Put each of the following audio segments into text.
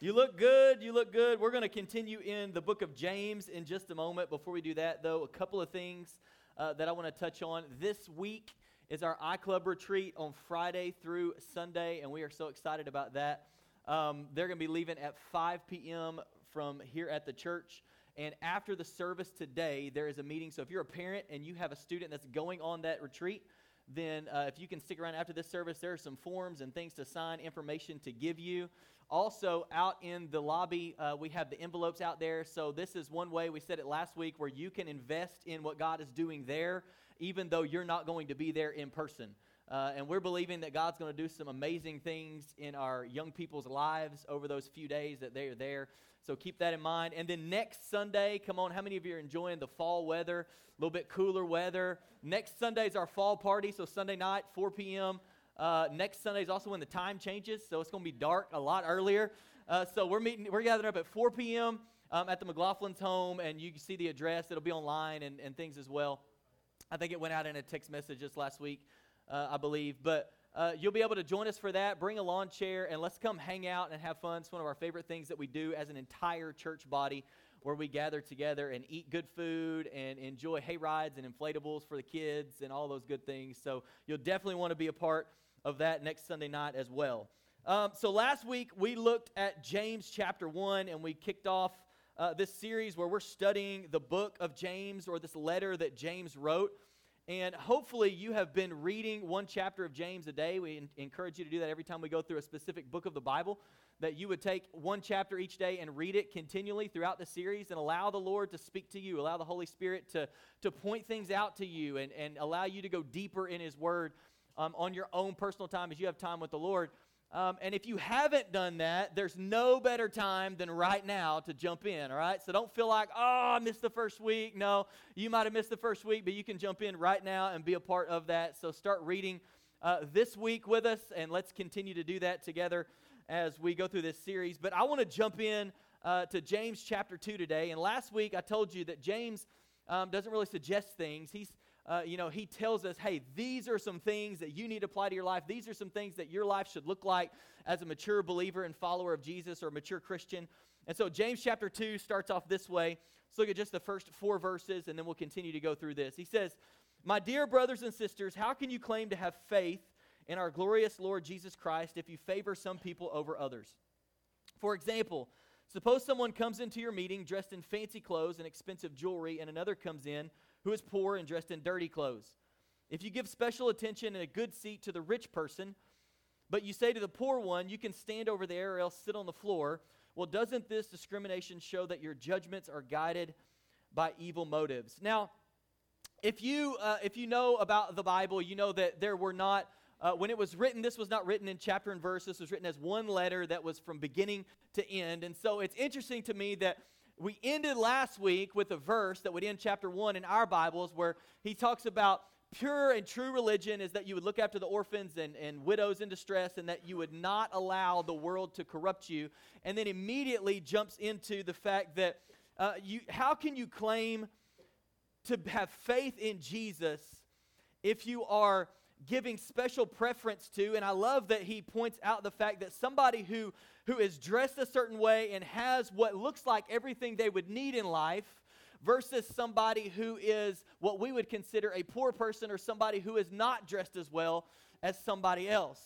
You look good. You look good. We're going to continue in the book of James in just a moment. Before we do that, though, a couple of things uh, that I want to touch on. This week is our iClub retreat on Friday through Sunday, and we are so excited about that. Um, they're going to be leaving at 5 p.m. from here at the church. And after the service today, there is a meeting. So if you're a parent and you have a student that's going on that retreat, then uh, if you can stick around after this service, there are some forms and things to sign, information to give you. Also, out in the lobby, uh, we have the envelopes out there. So, this is one way, we said it last week, where you can invest in what God is doing there, even though you're not going to be there in person. Uh, and we're believing that God's going to do some amazing things in our young people's lives over those few days that they are there. So keep that in mind. And then next Sunday, come on, how many of you are enjoying the fall weather? A little bit cooler weather. Next Sunday is our fall party. So Sunday night, 4 p.m. Uh, next Sunday is also when the time changes, so it's going to be dark a lot earlier. Uh, so we're meeting, we're gathering up at 4 p.m. Um, at the McLaughlin's home, and you can see the address. It'll be online and, and things as well. I think it went out in a text message just last week, uh, I believe. But uh, you'll be able to join us for that. Bring a lawn chair, and let's come hang out and have fun. It's one of our favorite things that we do as an entire church body where we gather together and eat good food and enjoy hay rides and inflatables for the kids and all those good things. So you'll definitely want to be a part of that next Sunday night as well. Um, so last week we looked at James chapter 1 and we kicked off uh, this series where we're studying the book of James or this letter that James wrote. And hopefully, you have been reading one chapter of James a day. We in- encourage you to do that every time we go through a specific book of the Bible, that you would take one chapter each day and read it continually throughout the series and allow the Lord to speak to you, allow the Holy Spirit to, to point things out to you, and, and allow you to go deeper in His Word um, on your own personal time as you have time with the Lord. Um, and if you haven't done that, there's no better time than right now to jump in, all right? So don't feel like, oh, I missed the first week. No, you might have missed the first week, but you can jump in right now and be a part of that. So start reading uh, this week with us, and let's continue to do that together as we go through this series. But I want to jump in uh, to James chapter 2 today. And last week I told you that James um, doesn't really suggest things. He's uh, you know, he tells us, hey, these are some things that you need to apply to your life. These are some things that your life should look like as a mature believer and follower of Jesus or a mature Christian. And so James chapter 2 starts off this way. Let's look at just the first four verses, and then we'll continue to go through this. He says, My dear brothers and sisters, how can you claim to have faith in our glorious Lord Jesus Christ if you favor some people over others? For example, suppose someone comes into your meeting dressed in fancy clothes and expensive jewelry, and another comes in who is poor and dressed in dirty clothes. If you give special attention and a good seat to the rich person, but you say to the poor one, You can stand over there or else sit on the floor, well, doesn't this discrimination show that your judgments are guided by evil motives? Now, if you, uh, if you know about the Bible, you know that there were not, uh, when it was written, this was not written in chapter and verse. This was written as one letter that was from beginning to end. And so it's interesting to me that we ended last week with a verse that would end chapter 1 in our Bibles where he talks about pure and true religion is that you would look after the orphans and, and widows in distress and that you would not allow the world to corrupt you. And then immediately jumps into the fact that uh, you, how can you claim to have faith in Jesus if you are giving special preference to? And I love that he points out the fact that somebody who who is dressed a certain way and has what looks like everything they would need in life versus somebody who is what we would consider a poor person or somebody who is not dressed as well as somebody else.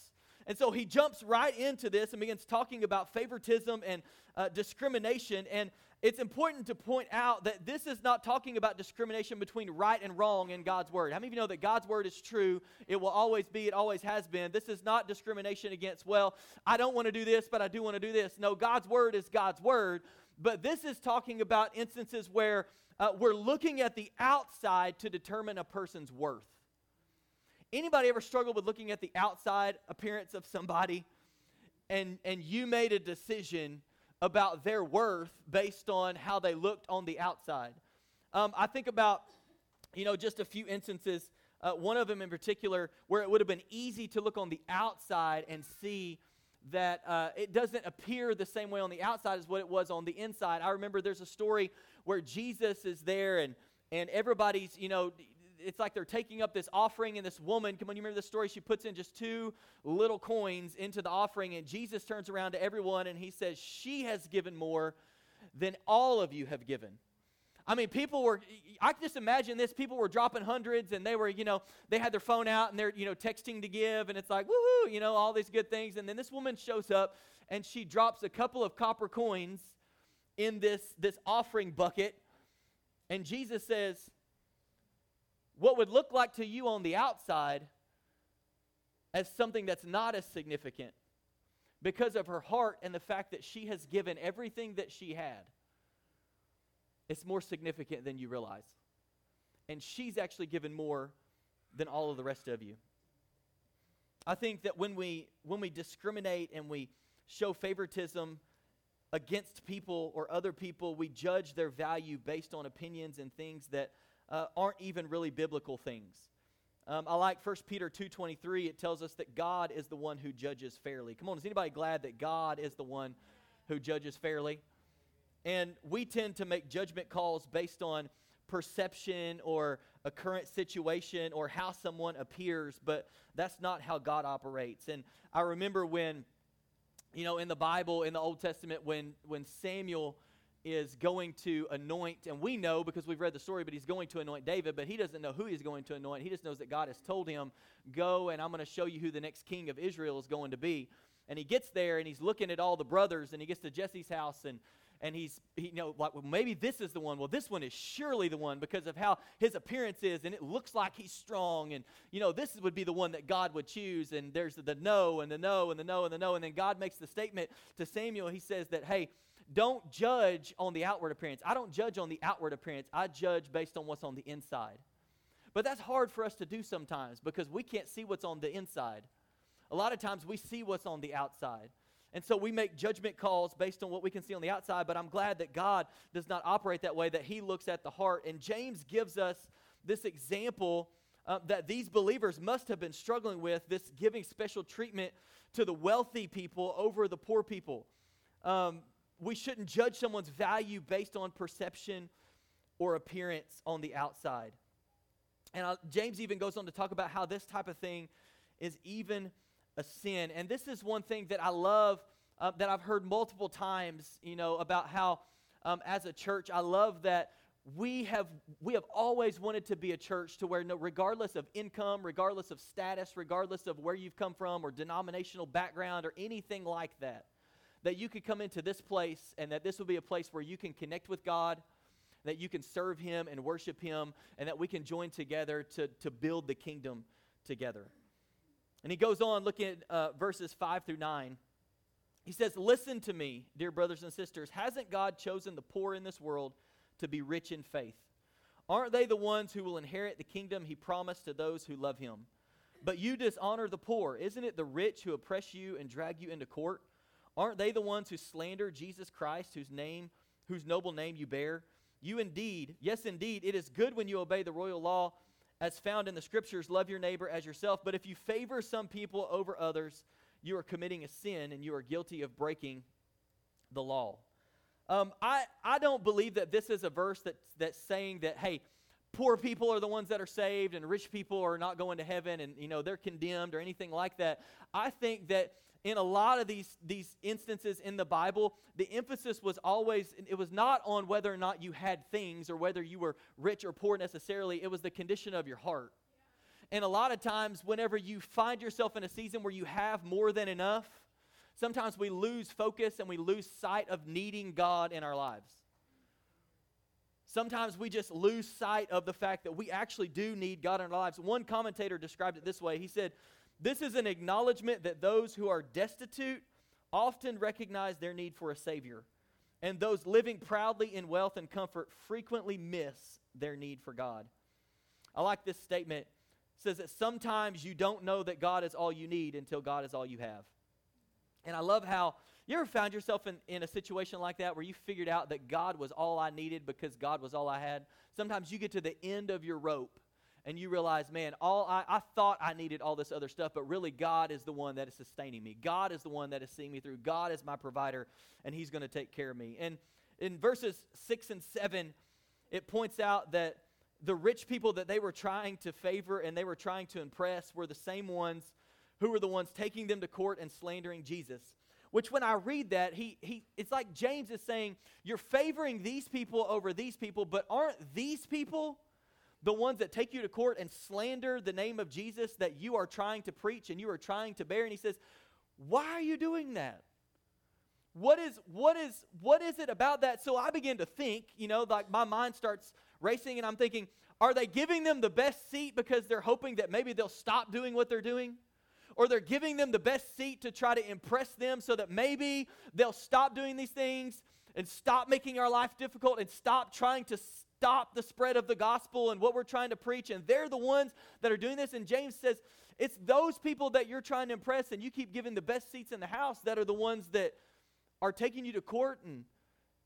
And so he jumps right into this and begins talking about favoritism and uh, discrimination. And it's important to point out that this is not talking about discrimination between right and wrong in God's word. How many of you know that God's word is true? It will always be, it always has been. This is not discrimination against, well, I don't want to do this, but I do want to do this. No, God's word is God's word. But this is talking about instances where uh, we're looking at the outside to determine a person's worth. Anybody ever struggled with looking at the outside appearance of somebody and, and you made a decision about their worth based on how they looked on the outside. Um, I think about, you know, just a few instances, uh, one of them in particular, where it would have been easy to look on the outside and see that uh, it doesn't appear the same way on the outside as what it was on the inside. I remember there's a story where Jesus is there and and everybody's, you know, it's like they're taking up this offering, and this woman, come on, you remember the story? She puts in just two little coins into the offering, and Jesus turns around to everyone and he says, She has given more than all of you have given. I mean, people were, I can just imagine this. People were dropping hundreds and they were, you know, they had their phone out and they're, you know, texting to give and it's like, woohoo, you know, all these good things. And then this woman shows up and she drops a couple of copper coins in this, this offering bucket. And Jesus says, what would look like to you on the outside as something that's not as significant because of her heart and the fact that she has given everything that she had it's more significant than you realize. And she's actually given more than all of the rest of you. I think that when we when we discriminate and we show favoritism against people or other people, we judge their value based on opinions and things that uh, aren't even really biblical things. Um, I like 1 Peter 2.23. It tells us that God is the one who judges fairly. Come on, is anybody glad that God is the one who judges fairly? And we tend to make judgment calls based on perception or a current situation or how someone appears, but that's not how God operates. And I remember when, you know, in the Bible, in the Old Testament, when, when Samuel is going to anoint, and we know because we've read the story, but he's going to anoint David, but he doesn't know who he's going to anoint. He just knows that God has told him, Go and I'm going to show you who the next king of Israel is going to be. And he gets there and he's looking at all the brothers, and he gets to Jesse's house, and and he's, he, you know, like, well, maybe this is the one. Well, this one is surely the one because of how his appearance is, and it looks like he's strong. And, you know, this would be the one that God would choose. And there's the no, and the no, and the no, and the no. And then God makes the statement to Samuel. He says that, hey, don't judge on the outward appearance. I don't judge on the outward appearance, I judge based on what's on the inside. But that's hard for us to do sometimes because we can't see what's on the inside. A lot of times we see what's on the outside. And so we make judgment calls based on what we can see on the outside, but I'm glad that God does not operate that way, that He looks at the heart. And James gives us this example uh, that these believers must have been struggling with this giving special treatment to the wealthy people over the poor people. Um, we shouldn't judge someone's value based on perception or appearance on the outside. And uh, James even goes on to talk about how this type of thing is even a sin. And this is one thing that I love uh, that I've heard multiple times, you know, about how um, as a church, I love that we have we have always wanted to be a church to where no, regardless of income regardless of status regardless of where you've come from or denominational background or anything like that that you could come into this place and that this will be a place where you can connect with god that you can serve him and worship him and that we can join together to, to build the kingdom together and he goes on looking at uh, verses 5 through 9. He says, Listen to me, dear brothers and sisters. Hasn't God chosen the poor in this world to be rich in faith? Aren't they the ones who will inherit the kingdom he promised to those who love him? But you dishonor the poor. Isn't it the rich who oppress you and drag you into court? Aren't they the ones who slander Jesus Christ, whose name, whose noble name you bear? You indeed, yes, indeed, it is good when you obey the royal law as found in the scriptures, love your neighbor as yourself. But if you favor some people over others, you are committing a sin and you are guilty of breaking the law. Um, I, I don't believe that this is a verse that, that's saying that, hey, poor people are the ones that are saved and rich people are not going to heaven and, you know, they're condemned or anything like that. I think that in a lot of these, these instances in the Bible, the emphasis was always, it was not on whether or not you had things or whether you were rich or poor necessarily, it was the condition of your heart. And a lot of times, whenever you find yourself in a season where you have more than enough, sometimes we lose focus and we lose sight of needing God in our lives. Sometimes we just lose sight of the fact that we actually do need God in our lives. One commentator described it this way He said, this is an acknowledgement that those who are destitute often recognize their need for a Savior, and those living proudly in wealth and comfort frequently miss their need for God. I like this statement. It says that sometimes you don't know that God is all you need until God is all you have. And I love how You ever found yourself in, in a situation like that where you figured out that God was all I needed because God was all I had? Sometimes you get to the end of your rope and you realize, man, all I, I thought I needed all this other stuff, but really God is the one that is sustaining me. God is the one that is seeing me through. God is my provider, and He's going to take care of me. And in verses six and seven, it points out that the rich people that they were trying to favor and they were trying to impress were the same ones who were the ones taking them to court and slandering Jesus. Which, when I read that, he, he, it's like James is saying, You're favoring these people over these people, but aren't these people the ones that take you to court and slander the name of Jesus that you are trying to preach and you are trying to bear? And he says, Why are you doing that? What is, what is, what is it about that? So I begin to think, you know, like my mind starts racing and I'm thinking, are they giving them the best seat because they're hoping that maybe they'll stop doing what they're doing? or they're giving them the best seat to try to impress them so that maybe they'll stop doing these things and stop making our life difficult and stop trying to stop the spread of the gospel and what we're trying to preach. And they're the ones that are doing this. And James says, it's those people that you're trying to impress and you keep giving the best seats in the house that are the ones that are taking you to court and,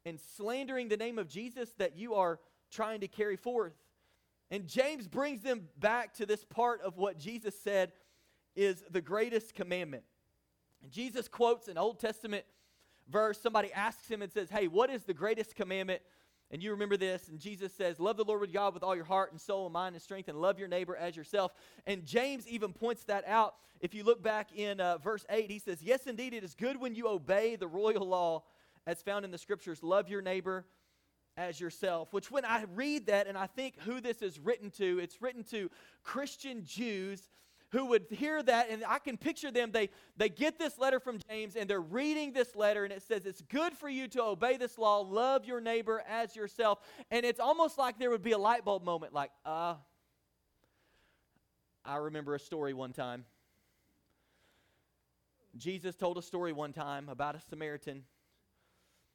and slandering the name of Jesus that you are trying to carry forth. And James brings them back to this part of what Jesus said is the greatest commandment. And Jesus quotes an Old Testament verse. Somebody asks him and says, Hey, what is the greatest commandment? And you remember this, and Jesus says, Love the Lord with God with all your heart and soul and mind and strength, and love your neighbor as yourself. And James even points that out. If you look back in uh, verse 8, he says, Yes, indeed, it is good when you obey the royal law as found in the scriptures. Love your neighbor as yourself. Which, when I read that and I think who this is written to, it's written to Christian Jews who would hear that and i can picture them. They they get this letter from james and they're reading this letter and it says it's good for you to obey this law. Love your neighbor as yourself. And it's almost like there would be a light bulb moment like uh i remember a story one time. Jesus told a story one time about a samaritan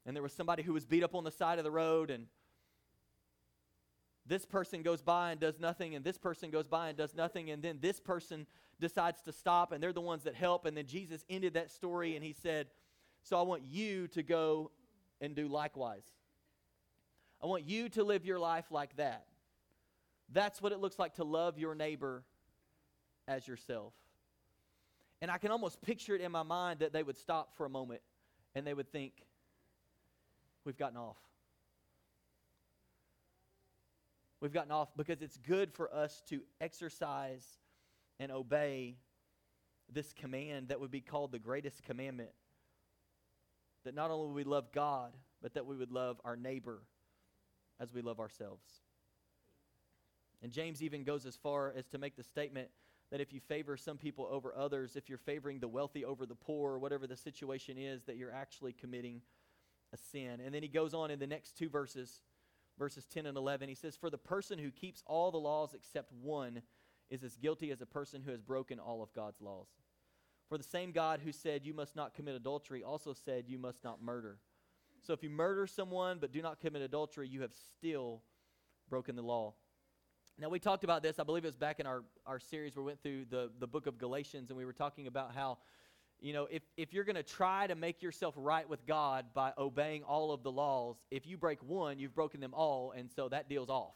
and there was somebody who was beat up on the side of the road and this person goes by and does nothing, and this person goes by and does nothing, and then this person decides to stop, and they're the ones that help. And then Jesus ended that story, and he said, So I want you to go and do likewise. I want you to live your life like that. That's what it looks like to love your neighbor as yourself. And I can almost picture it in my mind that they would stop for a moment and they would think, We've gotten off. We've gotten off because it's good for us to exercise and obey this command that would be called the greatest commandment. That not only we love God, but that we would love our neighbor as we love ourselves. And James even goes as far as to make the statement that if you favor some people over others, if you're favoring the wealthy over the poor, whatever the situation is, that you're actually committing a sin. And then he goes on in the next two verses verses 10 and 11. He says, For the person who keeps all the laws except one is as guilty as a person who has broken all of God's laws. For the same God who said, You must not commit adultery, also said, You must not murder. So if you murder someone but do not commit adultery, you have still broken the law. Now, we talked about this, I believe it was back in our, our series we went through the, the book of Galatians, and we were talking about how you know, if, if you're going to try to make yourself right with God by obeying all of the laws, if you break one, you've broken them all, and so that deal's off.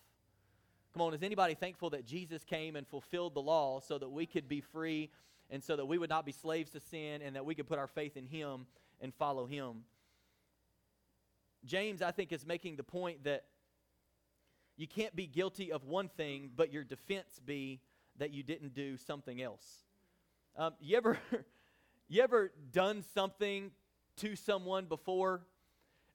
Come on, is anybody thankful that Jesus came and fulfilled the law so that we could be free and so that we would not be slaves to sin and that we could put our faith in Him and follow Him? James, I think, is making the point that you can't be guilty of one thing, but your defense be that you didn't do something else. Um, you ever. You ever done something to someone before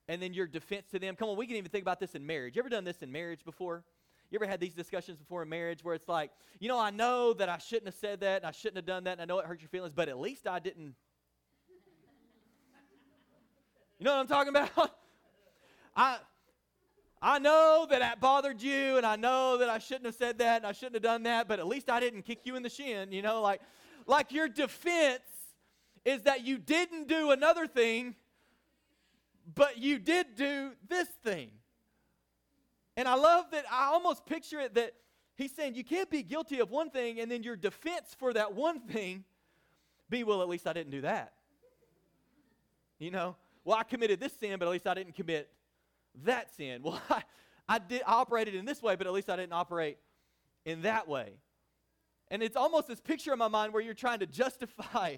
and then your defense to them? Come on, we can even think about this in marriage. You ever done this in marriage before? You ever had these discussions before in marriage where it's like, you know, I know that I shouldn't have said that and I shouldn't have done that and I know it hurt your feelings, but at least I didn't. You know what I'm talking about? I I know that that bothered you and I know that I shouldn't have said that and I shouldn't have done that, but at least I didn't kick you in the shin, you know, like like your defense is that you didn't do another thing, but you did do this thing. And I love that I almost picture it that he's saying you can't be guilty of one thing and then your defense for that one thing be, well, at least I didn't do that. You know, well, I committed this sin, but at least I didn't commit that sin. Well, I, I did I operated in this way, but at least I didn't operate in that way. And it's almost this picture in my mind where you're trying to justify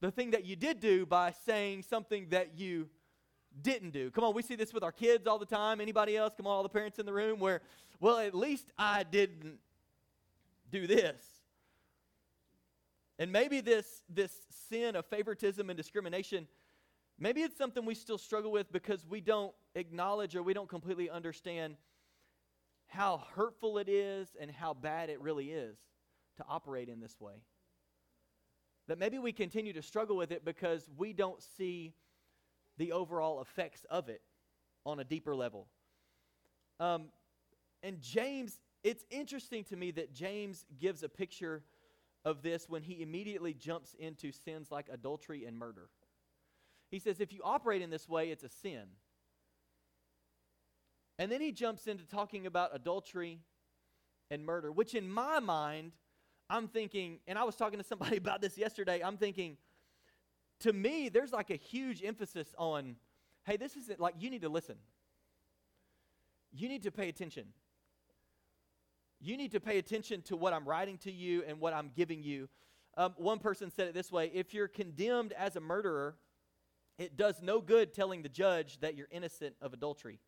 the thing that you did do by saying something that you didn't do. Come on, we see this with our kids all the time. Anybody else? Come on, all the parents in the room where, well, at least I didn't do this. And maybe this, this sin of favoritism and discrimination, maybe it's something we still struggle with because we don't acknowledge or we don't completely understand how hurtful it is and how bad it really is to operate in this way. That maybe we continue to struggle with it because we don't see the overall effects of it on a deeper level. Um, and James, it's interesting to me that James gives a picture of this when he immediately jumps into sins like adultery and murder. He says, if you operate in this way, it's a sin. And then he jumps into talking about adultery and murder, which in my mind, I'm thinking, and I was talking to somebody about this yesterday, I'm thinking, to me, there's like a huge emphasis on, hey, this isn't like you need to listen. You need to pay attention. You need to pay attention to what I'm writing to you and what I'm giving you. Um, one person said it this way if you're condemned as a murderer, it does no good telling the judge that you're innocent of adultery.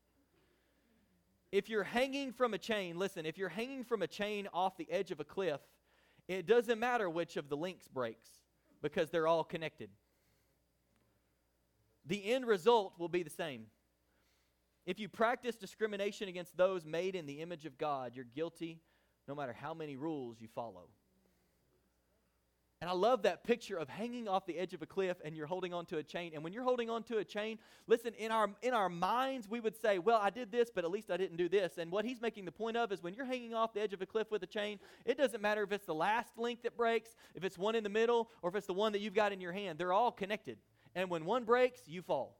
If you're hanging from a chain, listen, if you're hanging from a chain off the edge of a cliff, it doesn't matter which of the links breaks because they're all connected the end result will be the same. If you practice discrimination against those made in the image of God, you're guilty no matter how many rules you follow. And I love that picture of hanging off the edge of a cliff and you're holding onto a chain. And when you're holding onto a chain, listen, in our in our minds we would say, "Well, I did this, but at least I didn't do this." And what he's making the point of is when you're hanging off the edge of a cliff with a chain, it doesn't matter if it's the last link that breaks, if it's one in the middle, or if it's the one that you've got in your hand. They're all connected. And when one breaks, you fall.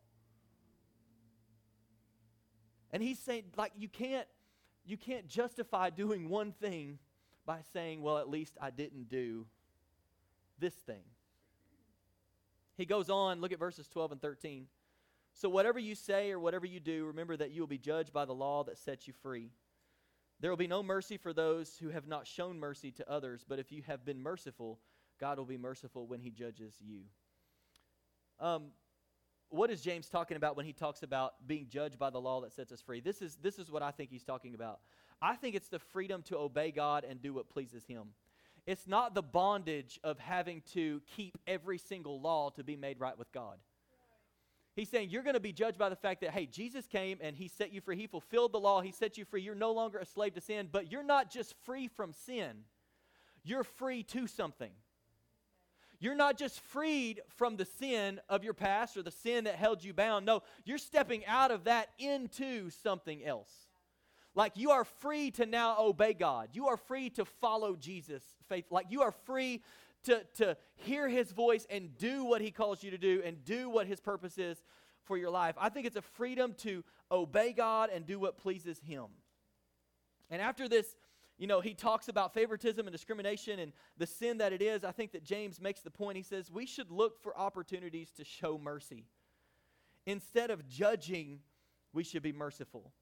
And he's saying, like, you can't, you can't justify doing one thing by saying, well, at least I didn't do this thing. He goes on, look at verses 12 and 13. So, whatever you say or whatever you do, remember that you will be judged by the law that sets you free. There will be no mercy for those who have not shown mercy to others, but if you have been merciful, God will be merciful when he judges you. Um, what is James talking about when he talks about being judged by the law that sets us free? This is, this is what I think he's talking about. I think it's the freedom to obey God and do what pleases him. It's not the bondage of having to keep every single law to be made right with God. He's saying you're going to be judged by the fact that, hey, Jesus came and he set you free. He fulfilled the law, he set you free. You're no longer a slave to sin, but you're not just free from sin, you're free to something. You're not just freed from the sin of your past or the sin that held you bound. No, you're stepping out of that into something else. Like you are free to now obey God. You are free to follow Jesus faith. Like you are free to, to hear his voice and do what he calls you to do and do what his purpose is for your life. I think it's a freedom to obey God and do what pleases him. And after this you know, he talks about favoritism and discrimination and the sin that it is. I think that James makes the point. He says we should look for opportunities to show mercy. Instead of judging, we should be merciful.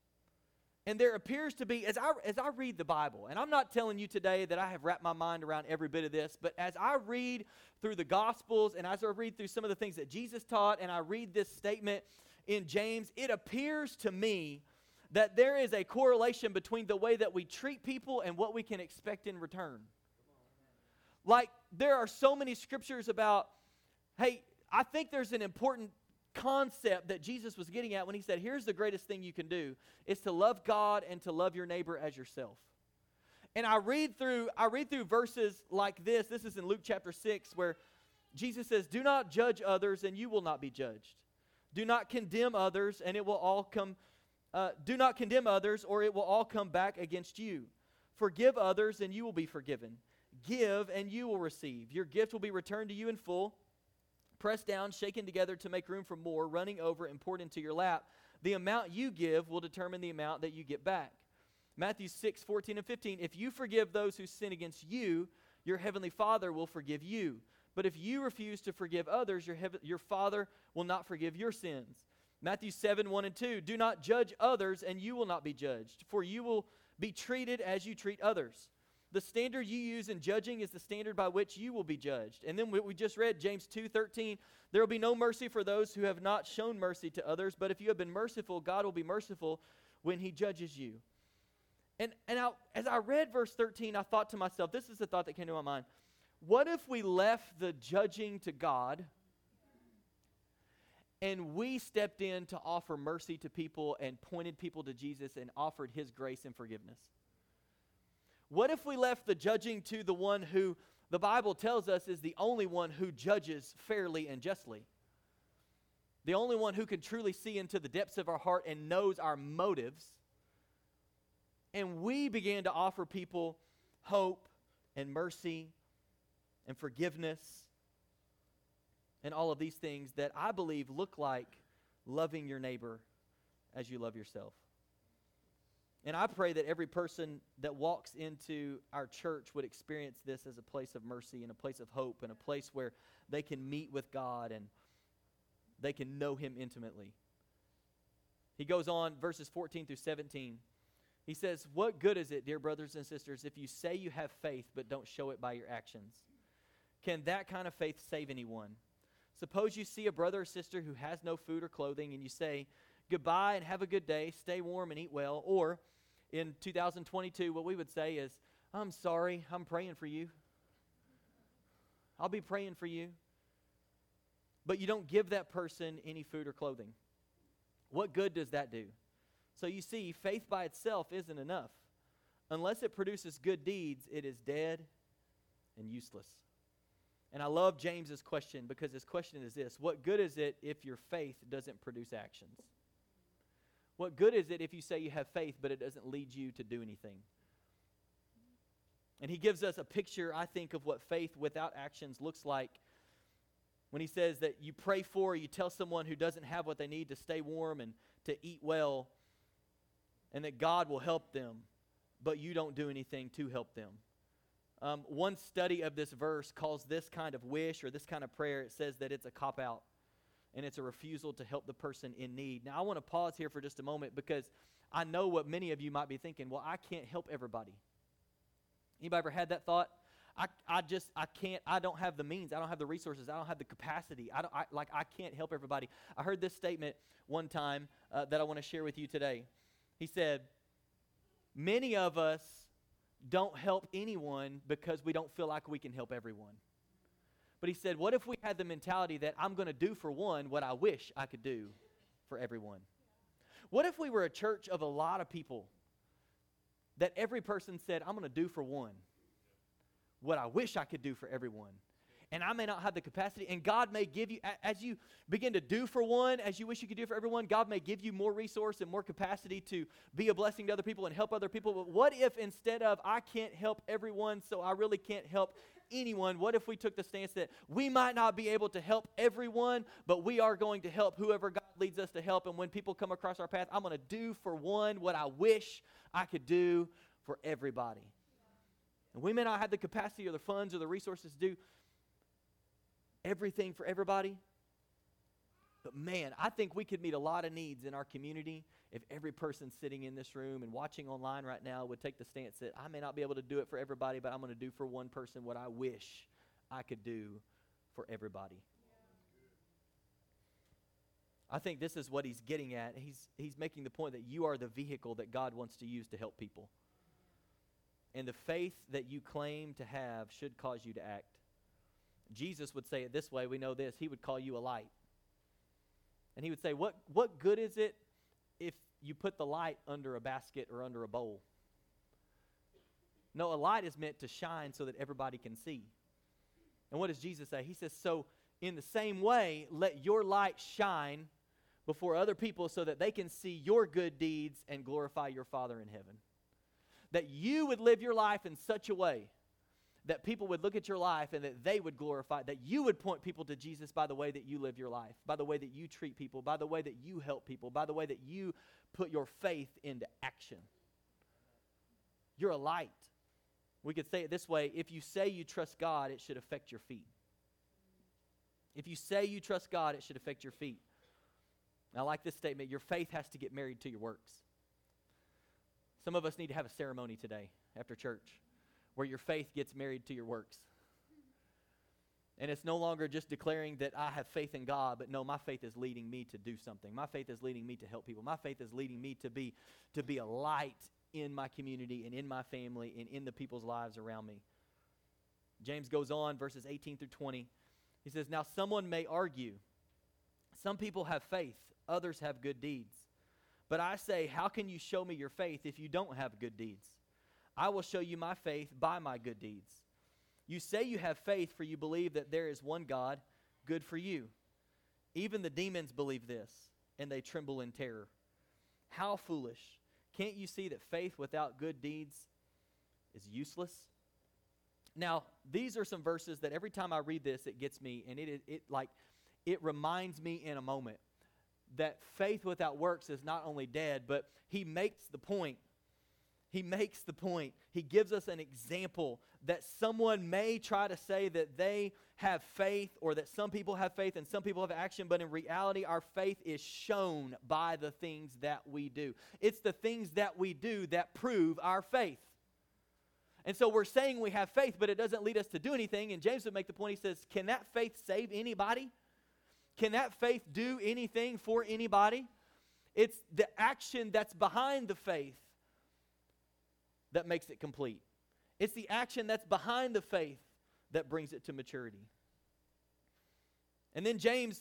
And there appears to be, as I, as I read the Bible, and I'm not telling you today that I have wrapped my mind around every bit of this, but as I read through the Gospels and as I read through some of the things that Jesus taught, and I read this statement in James, it appears to me that there is a correlation between the way that we treat people and what we can expect in return. Like, there are so many scriptures about, hey, I think there's an important concept that Jesus was getting at when he said, here's the greatest thing you can do is to love God and to love your neighbor as yourself. And I read through I read through verses like this. This is in Luke chapter 6 where Jesus says, "Do not judge others and you will not be judged. Do not condemn others and it will all come uh, do not condemn others, or it will all come back against you. Forgive others, and you will be forgiven. Give, and you will receive. Your gift will be returned to you in full, pressed down, shaken together to make room for more, running over and poured into your lap. The amount you give will determine the amount that you get back. Matthew 6, 14 and 15. If you forgive those who sin against you, your heavenly Father will forgive you. But if you refuse to forgive others, your, your Father will not forgive your sins. Matthew 7 1 and 2. Do not judge others, and you will not be judged, for you will be treated as you treat others. The standard you use in judging is the standard by which you will be judged. And then we just read, James 2:13, There will be no mercy for those who have not shown mercy to others, but if you have been merciful, God will be merciful when he judges you. And, and I, as I read verse 13, I thought to myself, this is the thought that came to my mind. What if we left the judging to God and we stepped in to offer mercy to people and pointed people to Jesus and offered his grace and forgiveness? What if we left the judging to the one who the Bible tells us is the only one who judges fairly and justly? The only one who can truly see into the depths of our heart and knows our motives and we began to offer people hope and mercy and forgiveness and all of these things that I believe look like loving your neighbor as you love yourself. And I pray that every person that walks into our church would experience this as a place of mercy and a place of hope and a place where they can meet with God and they can know Him intimately. He goes on, verses 14 through 17. He says, What good is it, dear brothers and sisters, if you say you have faith but don't show it by your actions? Can that kind of faith save anyone? Suppose you see a brother or sister who has no food or clothing and you say, Goodbye and have a good day, stay warm and eat well. Or in 2022, what we would say is, I'm sorry, I'm praying for you. I'll be praying for you. But you don't give that person any food or clothing. What good does that do? So you see, faith by itself isn't enough. Unless it produces good deeds, it is dead and useless. And I love James's question because his question is this What good is it if your faith doesn't produce actions? What good is it if you say you have faith, but it doesn't lead you to do anything? And he gives us a picture, I think, of what faith without actions looks like when he says that you pray for, you tell someone who doesn't have what they need to stay warm and to eat well, and that God will help them, but you don't do anything to help them. Um, one study of this verse calls this kind of wish or this kind of prayer, it says that it's a cop out and it's a refusal to help the person in need. Now, I want to pause here for just a moment because I know what many of you might be thinking. Well, I can't help everybody. Anybody ever had that thought? I, I just I can't I don't have the means I don't have the resources I don't have the capacity I don't I, like I can't help everybody I heard this statement one time uh, that I want to share with you today he said, Many of us don't help anyone because we don't feel like we can help everyone. But he said, What if we had the mentality that I'm going to do for one what I wish I could do for everyone? What if we were a church of a lot of people that every person said, I'm going to do for one what I wish I could do for everyone? and I may not have the capacity. And God may give you, as you begin to do for one, as you wish you could do for everyone, God may give you more resource and more capacity to be a blessing to other people and help other people. But what if instead of, I can't help everyone, so I really can't help anyone, what if we took the stance that we might not be able to help everyone, but we are going to help whoever God leads us to help? And when people come across our path, I'm going to do for one what I wish I could do for everybody. And we may not have the capacity or the funds or the resources to do everything for everybody. But man, I think we could meet a lot of needs in our community if every person sitting in this room and watching online right now would take the stance that I may not be able to do it for everybody, but I'm going to do for one person what I wish I could do for everybody. I think this is what he's getting at. He's, he's making the point that you are the vehicle that God wants to use to help people. And the faith that you claim to have should cause you to act. Jesus would say it this way. We know this. He would call you a light. And he would say, What, what good is it if you put the light under a basket or under a bowl? No, a light is meant to shine so that everybody can see. And what does Jesus say? He says, So, in the same way, let your light shine before other people so that they can see your good deeds and glorify your Father in heaven. That you would live your life in such a way that people would look at your life and that they would glorify, that you would point people to Jesus by the way that you live your life, by the way that you treat people, by the way that you help people, by the way that you put your faith into action. You're a light. We could say it this way if you say you trust God, it should affect your feet. If you say you trust God, it should affect your feet. I like this statement your faith has to get married to your works. Some of us need to have a ceremony today after church where your faith gets married to your works. And it's no longer just declaring that I have faith in God, but no, my faith is leading me to do something. My faith is leading me to help people. My faith is leading me to be to be a light in my community and in my family and in the people's lives around me. James goes on verses 18 through 20. He says, "Now someone may argue, some people have faith, others have good deeds. But I say, how can you show me your faith if you don't have good deeds? I will show you my faith by my good deeds. You say you have faith, for you believe that there is one God. Good for you. Even the demons believe this, and they tremble in terror. How foolish. Can't you see that faith without good deeds is useless? Now, these are some verses that every time I read this, it gets me, and it, it, it like, it reminds me in a moment that faith without works is not only dead, but he makes the point he makes the point. He gives us an example that someone may try to say that they have faith or that some people have faith and some people have action, but in reality, our faith is shown by the things that we do. It's the things that we do that prove our faith. And so we're saying we have faith, but it doesn't lead us to do anything. And James would make the point he says, Can that faith save anybody? Can that faith do anything for anybody? It's the action that's behind the faith that makes it complete. It's the action that's behind the faith that brings it to maturity. And then James,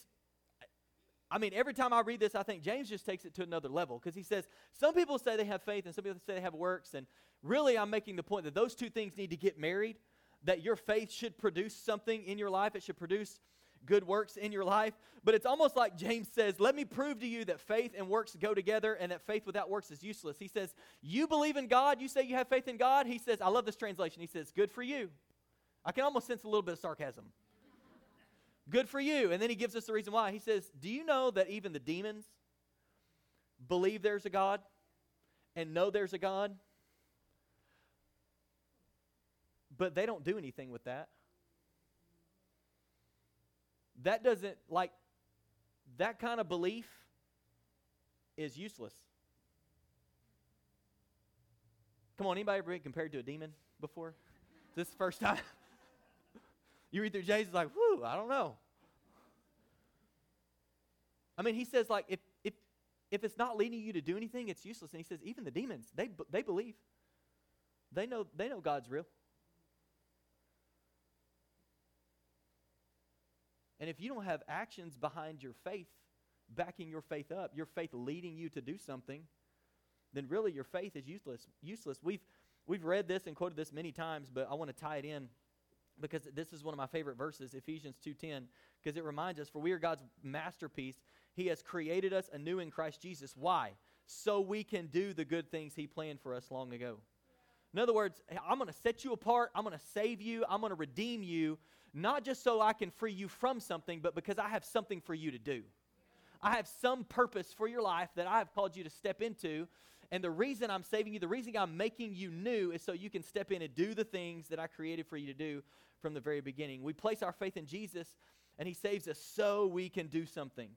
I mean, every time I read this, I think James just takes it to another level because he says, some people say they have faith and some people say they have works. And really, I'm making the point that those two things need to get married, that your faith should produce something in your life, it should produce good works in your life. But it's almost like James says, Let me prove to you that faith and works go together and that faith without works is useless. He says, You believe in God, you say you have faith in God. He says, I love this translation. He says, Good for you. I can almost sense a little bit of sarcasm. good for you. And then he gives us the reason why. He says, Do you know that even the demons believe there's a God and know there's a God? But they don't do anything with that that doesn't, like, that kind of belief is useless. Come on, anybody ever been compared to a demon before? this first time? you read through James, like, whew, I don't know. I mean, he says, like, if, if, if it's not leading you to do anything, it's useless. And he says, even the demons, they, they believe. They know, they know God's real. And if you don't have actions behind your faith, backing your faith up, your faith leading you to do something, then really your faith is useless. Useless. We've we've read this and quoted this many times, but I want to tie it in because this is one of my favorite verses, Ephesians 2:10, because it reminds us for we are God's masterpiece. He has created us anew in Christ Jesus. Why? So we can do the good things he planned for us long ago. In other words, I'm going to set you apart, I'm going to save you, I'm going to redeem you not just so I can free you from something, but because I have something for you to do. I have some purpose for your life that I have called you to step into. And the reason I'm saving you, the reason I'm making you new is so you can step in and do the things that I created for you to do from the very beginning. We place our faith in Jesus, and He saves us so we can do something.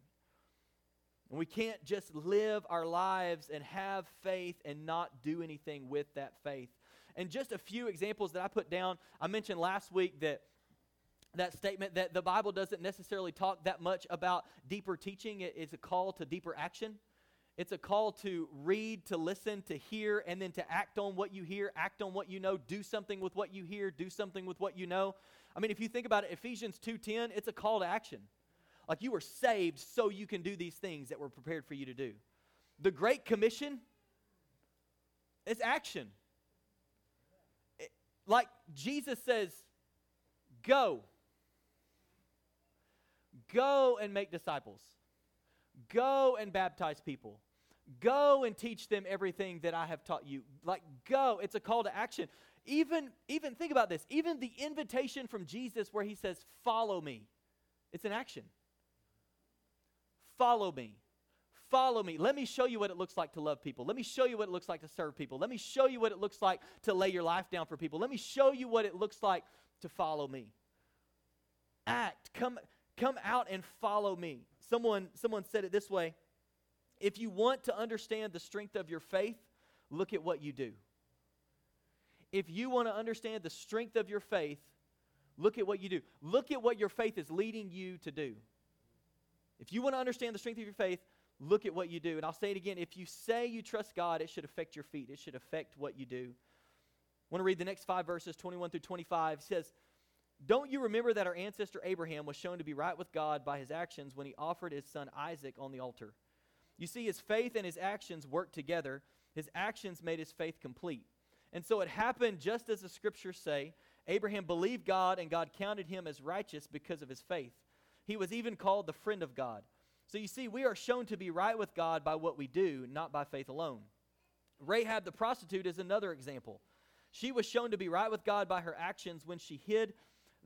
And we can't just live our lives and have faith and not do anything with that faith. And just a few examples that I put down. I mentioned last week that that statement that the Bible doesn't necessarily talk that much about deeper teaching. It is a call to deeper action. It's a call to read, to listen, to hear, and then to act on what you hear, act on what you know, do something with what you hear, do something with what you know. I mean, if you think about it, Ephesians 2:10, it's a call to action. Like you were saved so you can do these things that were prepared for you to do. The Great Commission is action. Like Jesus says, go. Go and make disciples. Go and baptize people. Go and teach them everything that I have taught you. Like, go. It's a call to action. Even, even think about this. Even the invitation from Jesus where he says, Follow me, it's an action. Follow me. Follow me. Let me show you what it looks like to love people. Let me show you what it looks like to serve people. Let me show you what it looks like to lay your life down for people. Let me show you what it looks like to follow me. Act. Come Come out and follow me. Someone, someone said it this way If you want to understand the strength of your faith, look at what you do. If you want to understand the strength of your faith, look at what you do. Look at what your faith is leading you to do. If you want to understand the strength of your faith, look at what you do. And I'll say it again if you say you trust God, it should affect your feet, it should affect what you do. I want to read the next five verses, 21 through 25. It says, Don't you remember that our ancestor Abraham was shown to be right with God by his actions when he offered his son Isaac on the altar? You see, his faith and his actions worked together. His actions made his faith complete. And so it happened just as the scriptures say Abraham believed God, and God counted him as righteous because of his faith. He was even called the friend of God. So you see, we are shown to be right with God by what we do, not by faith alone. Rahab the prostitute is another example. She was shown to be right with God by her actions when she hid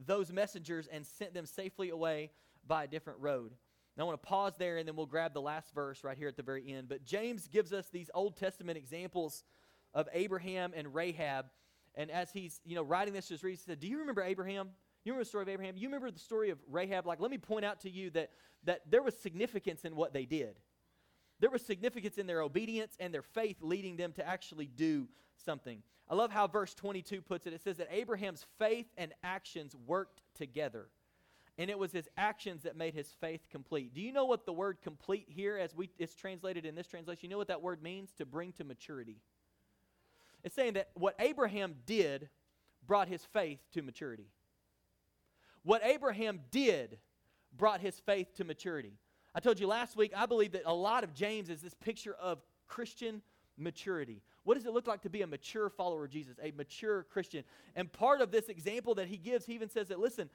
those messengers and sent them safely away by a different road. Now, I want to pause there and then we'll grab the last verse right here at the very end. But James gives us these Old Testament examples of Abraham and Rahab. And as he's, you know, writing this, just read, he said, Do you remember Abraham? You remember the story of Abraham? You remember the story of Rahab? Like, let me point out to you that, that there was significance in what they did. There was significance in their obedience and their faith leading them to actually do something. I love how verse 22 puts it. It says that Abraham's faith and actions worked together. And it was his actions that made his faith complete. Do you know what the word complete here, as we, it's translated in this translation, you know what that word means? To bring to maturity. It's saying that what Abraham did brought his faith to maturity. What Abraham did brought his faith to maturity. I told you last week, I believe that a lot of James is this picture of Christian maturity. What does it look like to be a mature follower of Jesus, a mature Christian? And part of this example that he gives, he even says that, listen,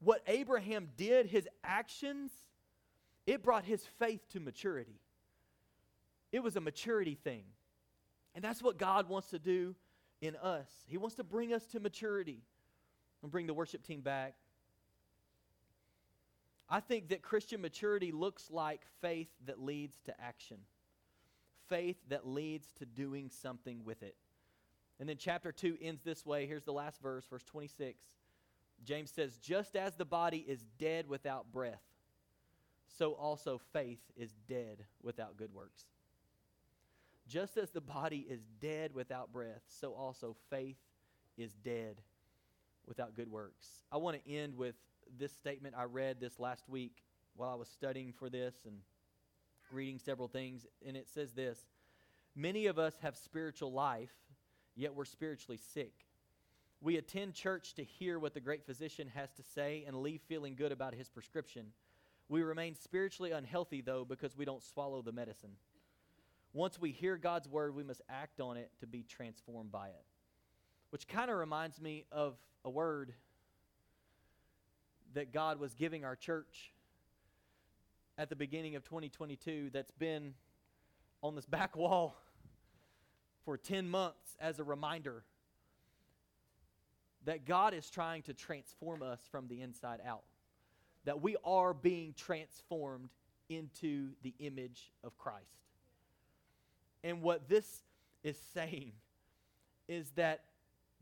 what Abraham did, his actions, it brought his faith to maturity. It was a maturity thing. And that's what God wants to do in us. He wants to bring us to maturity. And bring the worship team back. I think that Christian maturity looks like faith that leads to action, faith that leads to doing something with it. And then chapter 2 ends this way. Here's the last verse, verse 26. James says, Just as the body is dead without breath, so also faith is dead without good works. Just as the body is dead without breath, so also faith is dead without good works. I want to end with this statement I read this last week while I was studying for this and reading several things, and it says this Many of us have spiritual life, yet we're spiritually sick. We attend church to hear what the great physician has to say and leave feeling good about his prescription. We remain spiritually unhealthy, though, because we don't swallow the medicine. Once we hear God's word, we must act on it to be transformed by it. Which kind of reminds me of a word that God was giving our church at the beginning of 2022 that's been on this back wall for 10 months as a reminder that God is trying to transform us from the inside out. That we are being transformed into the image of Christ. And what this is saying is that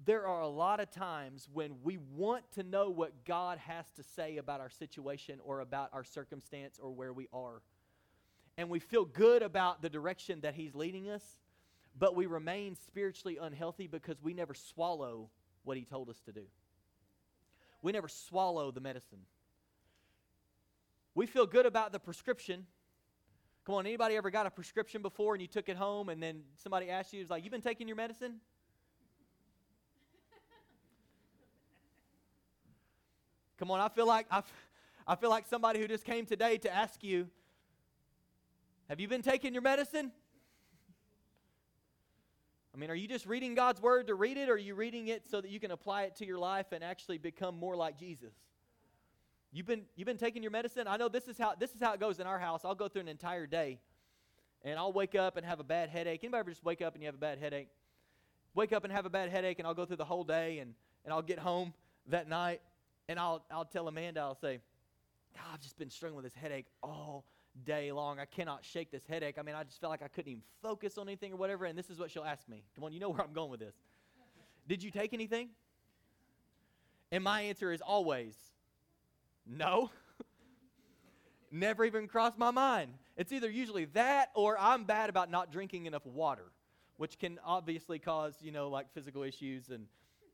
there are a lot of times when we want to know what God has to say about our situation or about our circumstance or where we are. And we feel good about the direction that He's leading us, but we remain spiritually unhealthy because we never swallow what He told us to do. We never swallow the medicine. We feel good about the prescription Come on, anybody ever got a prescription before and you took it home and then somebody asked you, was like, You've been taking your medicine? Come on, I feel like I, I feel like somebody who just came today to ask you, have you been taking your medicine? I mean, are you just reading God's word to read it, or are you reading it so that you can apply it to your life and actually become more like Jesus? You've been, you've been taking your medicine? I know this is, how, this is how it goes in our house. I'll go through an entire day and I'll wake up and have a bad headache. Anybody ever just wake up and you have a bad headache? Wake up and have a bad headache and I'll go through the whole day and, and I'll get home that night and I'll, I'll tell Amanda, I'll say, God, I've just been struggling with this headache all day long. I cannot shake this headache. I mean, I just felt like I couldn't even focus on anything or whatever. And this is what she'll ask me. Come on, you know where I'm going with this. Did you take anything? And my answer is always, no. Never even crossed my mind. It's either usually that or I'm bad about not drinking enough water, which can obviously cause, you know, like physical issues and,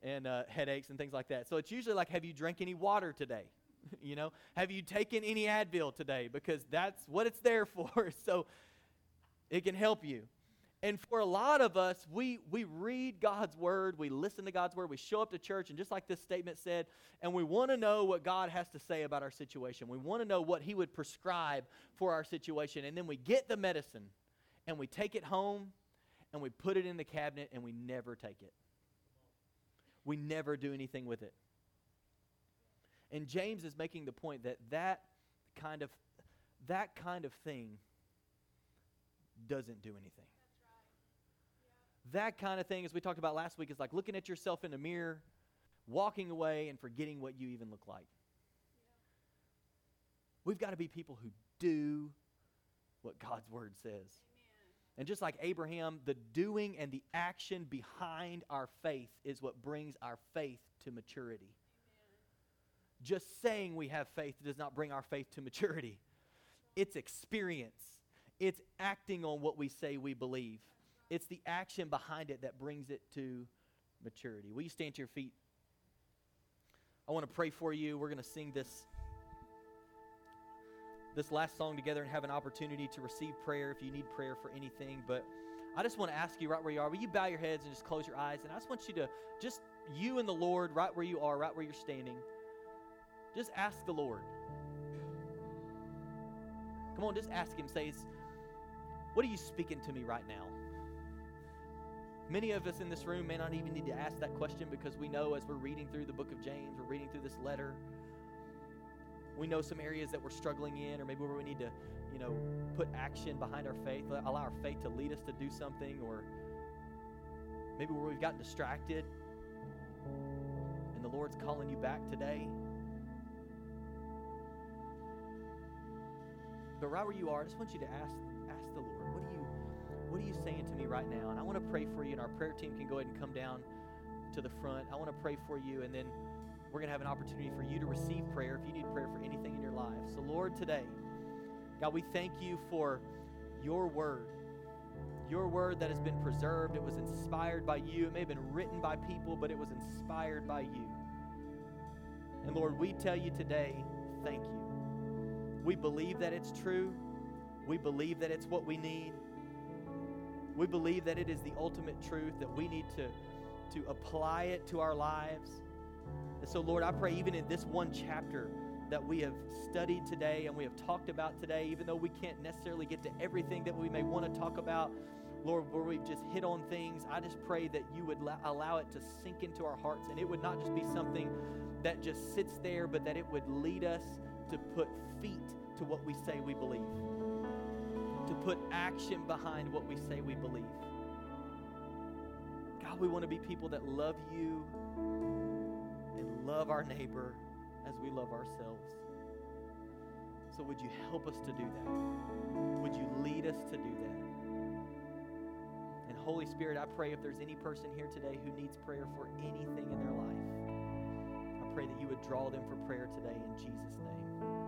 and uh, headaches and things like that. So it's usually like, have you drank any water today? you know, have you taken any Advil today? Because that's what it's there for. so it can help you. And for a lot of us, we, we read God's word, we listen to God's word, we show up to church, and just like this statement said, and we want to know what God has to say about our situation. We want to know what He would prescribe for our situation. And then we get the medicine and we take it home and we put it in the cabinet and we never take it. We never do anything with it. And James is making the point that that kind of that kind of thing doesn't do anything. That kind of thing, as we talked about last week, is like looking at yourself in the mirror, walking away, and forgetting what you even look like. We've got to be people who do what God's word says. And just like Abraham, the doing and the action behind our faith is what brings our faith to maturity. Amen. Just saying we have faith does not bring our faith to maturity. It's experience, it's acting on what we say we believe. It's the action behind it that brings it to maturity. Will you stand to your feet? I want to pray for you. We're going to sing this this last song together and have an opportunity to receive prayer if you need prayer for anything. But I just want to ask you right where you are. Will you bow your heads and just close your eyes? And I just want you to just you and the Lord right where you are, right where you're standing. Just ask the Lord. Come on, just ask him. Say, what are you speaking to me right now? Many of us in this room may not even need to ask that question because we know as we're reading through the book of James, we're reading through this letter, we know some areas that we're struggling in, or maybe where we need to, you know, put action behind our faith, allow our faith to lead us to do something, or maybe where we've gotten distracted and the Lord's calling you back today. But right where you are, I just want you to ask, ask the Lord, what do you what are you saying to me right now? And I want to pray for you, and our prayer team can go ahead and come down to the front. I want to pray for you, and then we're going to have an opportunity for you to receive prayer if you need prayer for anything in your life. So, Lord, today, God, we thank you for your word. Your word that has been preserved. It was inspired by you. It may have been written by people, but it was inspired by you. And Lord, we tell you today, thank you. We believe that it's true. We believe that it's what we need. We believe that it is the ultimate truth, that we need to, to apply it to our lives. And so, Lord, I pray even in this one chapter that we have studied today and we have talked about today, even though we can't necessarily get to everything that we may want to talk about, Lord, where we've just hit on things, I just pray that you would allow it to sink into our hearts and it would not just be something that just sits there, but that it would lead us to put feet to what we say we believe to put action behind what we say we believe. God, we want to be people that love you love our neighbor as we love ourselves. So, would you help us to do that? Would you lead us to do that? And, Holy Spirit, I pray if there's any person here today who needs prayer for anything in their life, I pray that you would draw them for prayer today in Jesus' name.